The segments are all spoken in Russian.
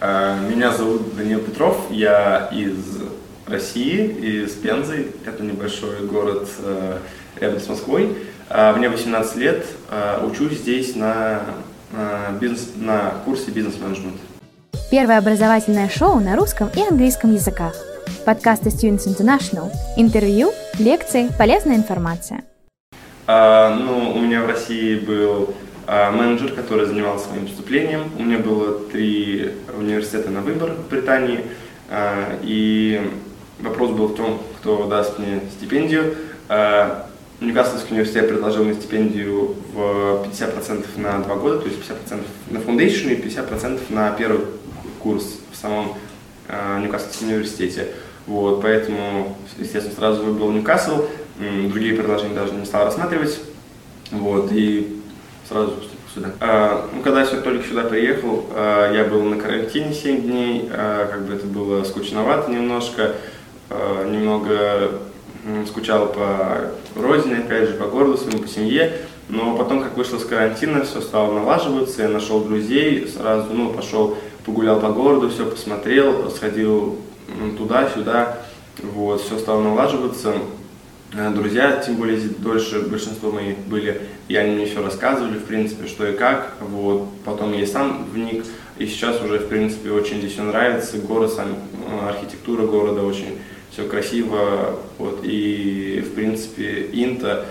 А, Меня зовут Данил Петров, я из России, из Пензы. Это небольшой город э, рядом с Москвой. А, Мне 18 лет, учусь здесь на, бизнес, на курсе бизнес-менеджмент. Первое образовательное шоу на русском и английском языках. Подкасты Students International. Интервью, лекции, полезная информация. А, ну, у меня в России был а, менеджер, который занимался моим вступлением. У меня было три университета на выбор в Британии. А, и вопрос был в том, кто даст мне стипендию. А, Ньюкаслский университет предложил мне стипендию в 50% на два года, то есть 50% на foundation и 50% на первый курс в самом а, Ньюкаслском университете. Вот, поэтому, естественно, сразу выбрал Ньюкасл, другие предложения даже не стал рассматривать. Вот, и сразу поступил сюда. А, ну, когда я только сюда приехал, а, я был на карантине 7 дней, а, как бы это было скучновато немножко, а, немного скучал по родине, опять же, по городу своему, по семье, но потом, как вышел с карантина, все стало налаживаться, я нашел друзей, сразу, ну, пошел, погулял по городу, все посмотрел, сходил туда-сюда, вот, все стало налаживаться. Э, Друзья, тем более дольше большинство моих были, и они мне все рассказывали, в принципе, что и как. Вот. Потом я сам вник, и сейчас уже, в принципе, очень здесь все нравится. Город, сам, э, архитектура города очень все красиво. Вот. И, в принципе, Инта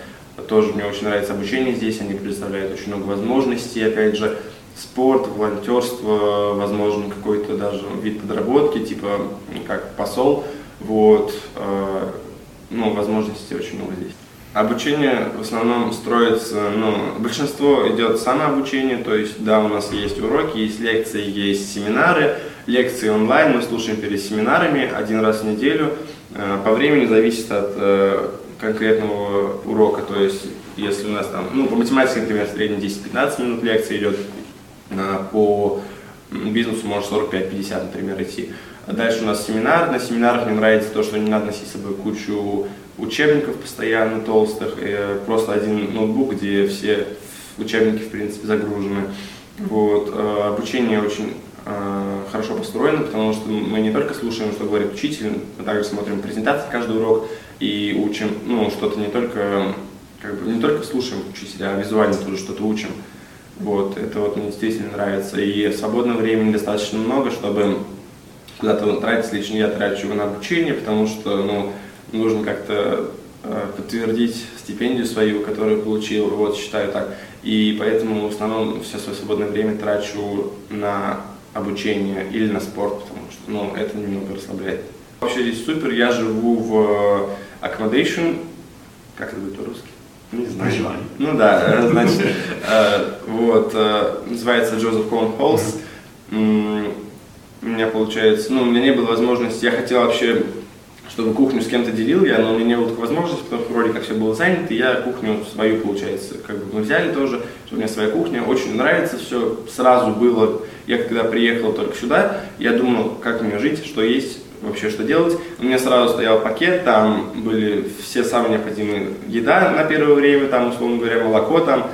тоже мне очень нравится обучение здесь, они предоставляют очень много возможностей, опять же, спорт, волонтерство, возможно, какой-то даже вид подработки, типа как посол. Вот. Ну, возможностей очень много здесь. Обучение в основном строится, ну, большинство идет самообучение, то есть, да, у нас есть уроки, есть лекции, есть семинары, лекции онлайн, мы слушаем перед семинарами один раз в неделю, Э, по времени зависит от э, конкретного урока, то есть, если у нас там, ну, по математике, например, в среднем 10-15 минут лекция идет, э, по бизнесу может 45-50, например, идти. А дальше у нас семинар. На семинарах мне нравится то, что не надо носить с собой кучу учебников постоянно толстых, э, просто один ноутбук, где все учебники, в принципе, загружены. Вот. э, Обучение очень э, хорошо построено, потому что мы не только слушаем, что говорит учитель, мы также смотрим презентации каждый урок и учим, ну, что-то не только, как бы, не только слушаем учителя, а визуально тоже что-то учим. Вот, это вот мне действительно нравится. И свободного времени достаточно много, чтобы куда-то тратить. Лично я трачу его на обучение, потому что, ну, нужно как-то э, подтвердить стипендию свою, которую получил, вот, считаю так. И поэтому в основном все свое свободное время трачу на обучение или на спорт, потому что, ну, это немного расслабляет. Вообще здесь супер, я живу в э, accommodation, как это будет по-русски? Не знаю. Проживание. Ну да, э, значит, вот, называется Joseph Cohen Halls. У меня получается, ну, у меня не было возможности, я хотел вообще, чтобы кухню с кем-то делил я, но у меня не было такой возможности, потому что вроде как все было занято, и я кухню свою, получается, как бы мы взяли тоже, что у меня своя кухня, очень нравится все, сразу было, я когда приехал только сюда, я думал, как мне жить, что есть, вообще что делать. У меня сразу стоял пакет, там были все самые необходимые еда на первое время, там, условно говоря, молоко, там,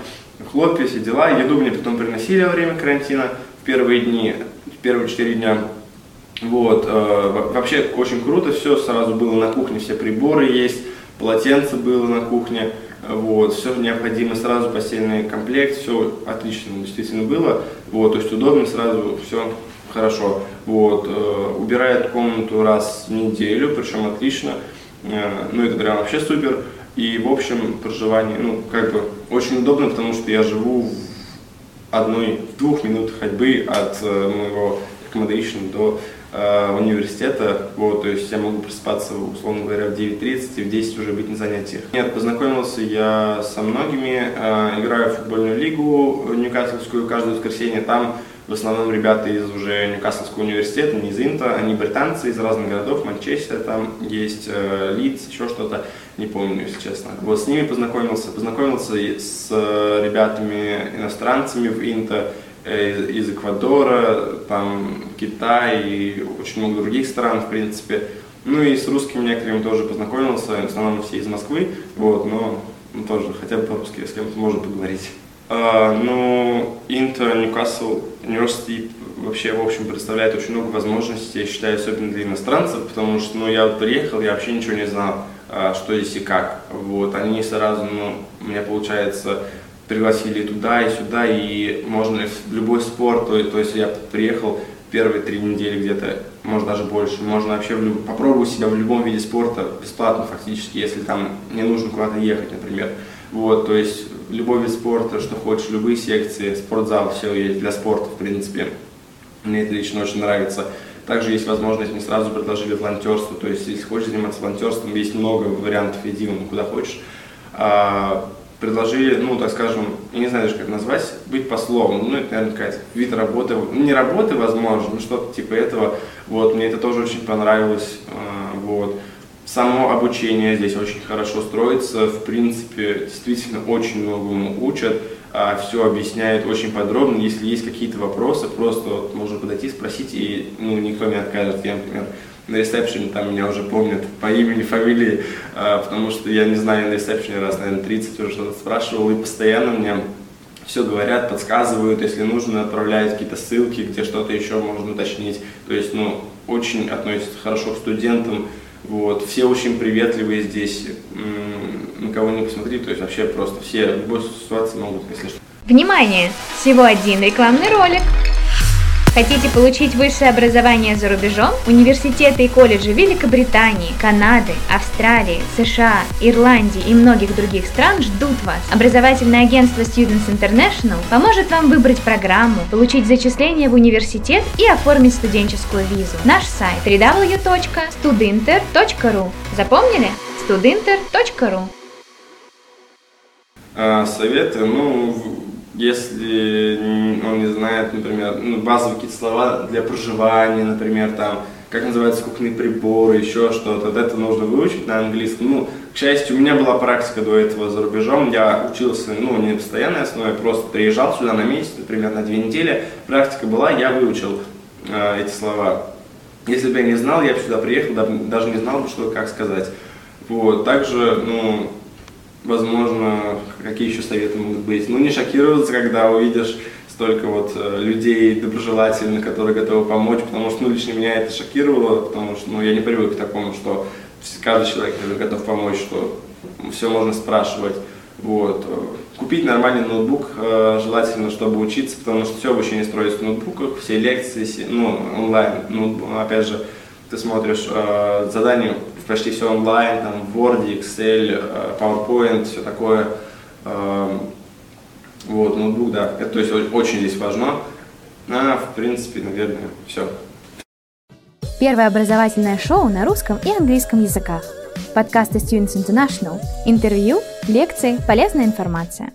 хлопья, все дела. Еду мне потом приносили во время карантина в первые дни, первые четыре дня. Вот, э, во- вообще очень круто, все сразу было на кухне, все приборы есть, полотенце было на кухне, вот, все необходимо сразу, постельный комплект, все отлично действительно было, вот, то есть удобно сразу, все хорошо, вот, э, убирает комнату раз в неделю, причем отлично, э, ну это прям вообще супер, и в общем проживание, ну как бы очень удобно, потому что я живу в одной, в двух минутах ходьбы от э, моего accommodation до э, университета, вот, то есть я могу просыпаться, условно говоря, в 9.30 и в 10 уже быть на занятиях. Нет, познакомился я со многими, э, играю в футбольную лигу Ньюкаслскую каждое воскресенье, там в основном ребята из уже Ньюкаслского университета, не из Инта, они британцы из разных городов, Манчестер там есть, э, Лидс, еще что-то, не помню, если честно. Вот с ними познакомился, познакомился с э, ребятами иностранцами в Инта, э, из, из Эквадора, там Китай и очень много других стран, в принципе. Ну и с русскими некоторыми тоже познакомился, в основном все из Москвы, вот, но ну, тоже хотя бы по-русски с кем-то можно поговорить. А, ну, Интер, Ньюкасл, University вообще, в общем, представляет очень много возможностей, я считаю, особенно для иностранцев, потому что, ну, я вот приехал, я вообще ничего не знал, что здесь и как. Вот, они сразу, ну, у меня получается, пригласили туда и сюда, и можно в любой спорт, то, то есть я приехал первые три недели где-то, может даже больше, можно вообще люб... попробовать себя в любом виде спорта бесплатно фактически, если там не нужно куда-то ехать, например. Вот, то есть любой вид спорта, что хочешь, любые секции, спортзал, все есть для спорта, в принципе. Мне это лично очень нравится. Также есть возможность, мне сразу предложили волонтерство, то есть если хочешь заниматься волонтерством, есть много вариантов, иди ну, куда хочешь. А, предложили, ну, так скажем, я не знаю даже как назвать, быть послом. Ну, это, наверное, какая-то вид работы, не работы, возможно, но что-то типа этого. Вот, мне это тоже очень понравилось. А, вот. Само обучение здесь очень хорошо строится, в принципе, действительно очень многому учат, все объясняют очень подробно. Если есть какие-то вопросы, просто вот можно подойти, спросить, и ну, никто не откажет. Я, например, на ресепшене там меня уже помнят по имени, фамилии, а, потому что я не знаю, на ресепшене раз, наверное, 30 уже что-то спрашивал, и постоянно мне все говорят, подсказывают, если нужно, отправляют какие-то ссылки, где что-то еще можно уточнить. То есть, ну, очень относятся хорошо к студентам, вот, все очень приветливые здесь, на кого не посмотри, то есть вообще просто все в любой ситуации могут, если что. Внимание! Всего один рекламный ролик. Хотите получить высшее образование за рубежом? Университеты и колледжи Великобритании, Канады, Австралии, США, Ирландии и многих других стран ждут вас. Образовательное агентство Students International поможет вам выбрать программу, получить зачисление в университет и оформить студенческую визу. Наш сайт www.studinter.ru Запомнили? studinter.ru а, Советы, ну, если он не знает, например, ну, базовые какие-то слова для проживания, например, там, как называются кухонные приборы, еще что-то, это нужно выучить на английском. Ну, к счастью, у меня была практика до этого за рубежом, я учился, ну, не на постоянной основе, просто приезжал сюда на месяц, например, на две недели, практика была, я выучил э, эти слова. Если бы я не знал, я бы сюда приехал, даже не знал бы, что, как сказать. Вот, также, ну, возможно, какие еще советы могут быть. Ну, не шокироваться, когда увидишь столько вот э, людей доброжелательных, которые готовы помочь, потому что, ну, лично меня это шокировало, потому что, ну, я не привык к такому, что каждый человек готов помочь, что все можно спрашивать. Вот. Купить нормальный ноутбук, э, желательно, чтобы учиться, потому что все обучение строится в ноутбуках, все лекции, ну, онлайн, ну, опять же, ты смотришь э, задания почти все онлайн, там Word, Excel, PowerPoint, все такое. Вот, ноутбук, да, это то есть очень здесь важно. А, в принципе, наверное, все. Первое образовательное шоу на русском и английском языках. Подкасты Students International. Интервью, лекции, полезная информация.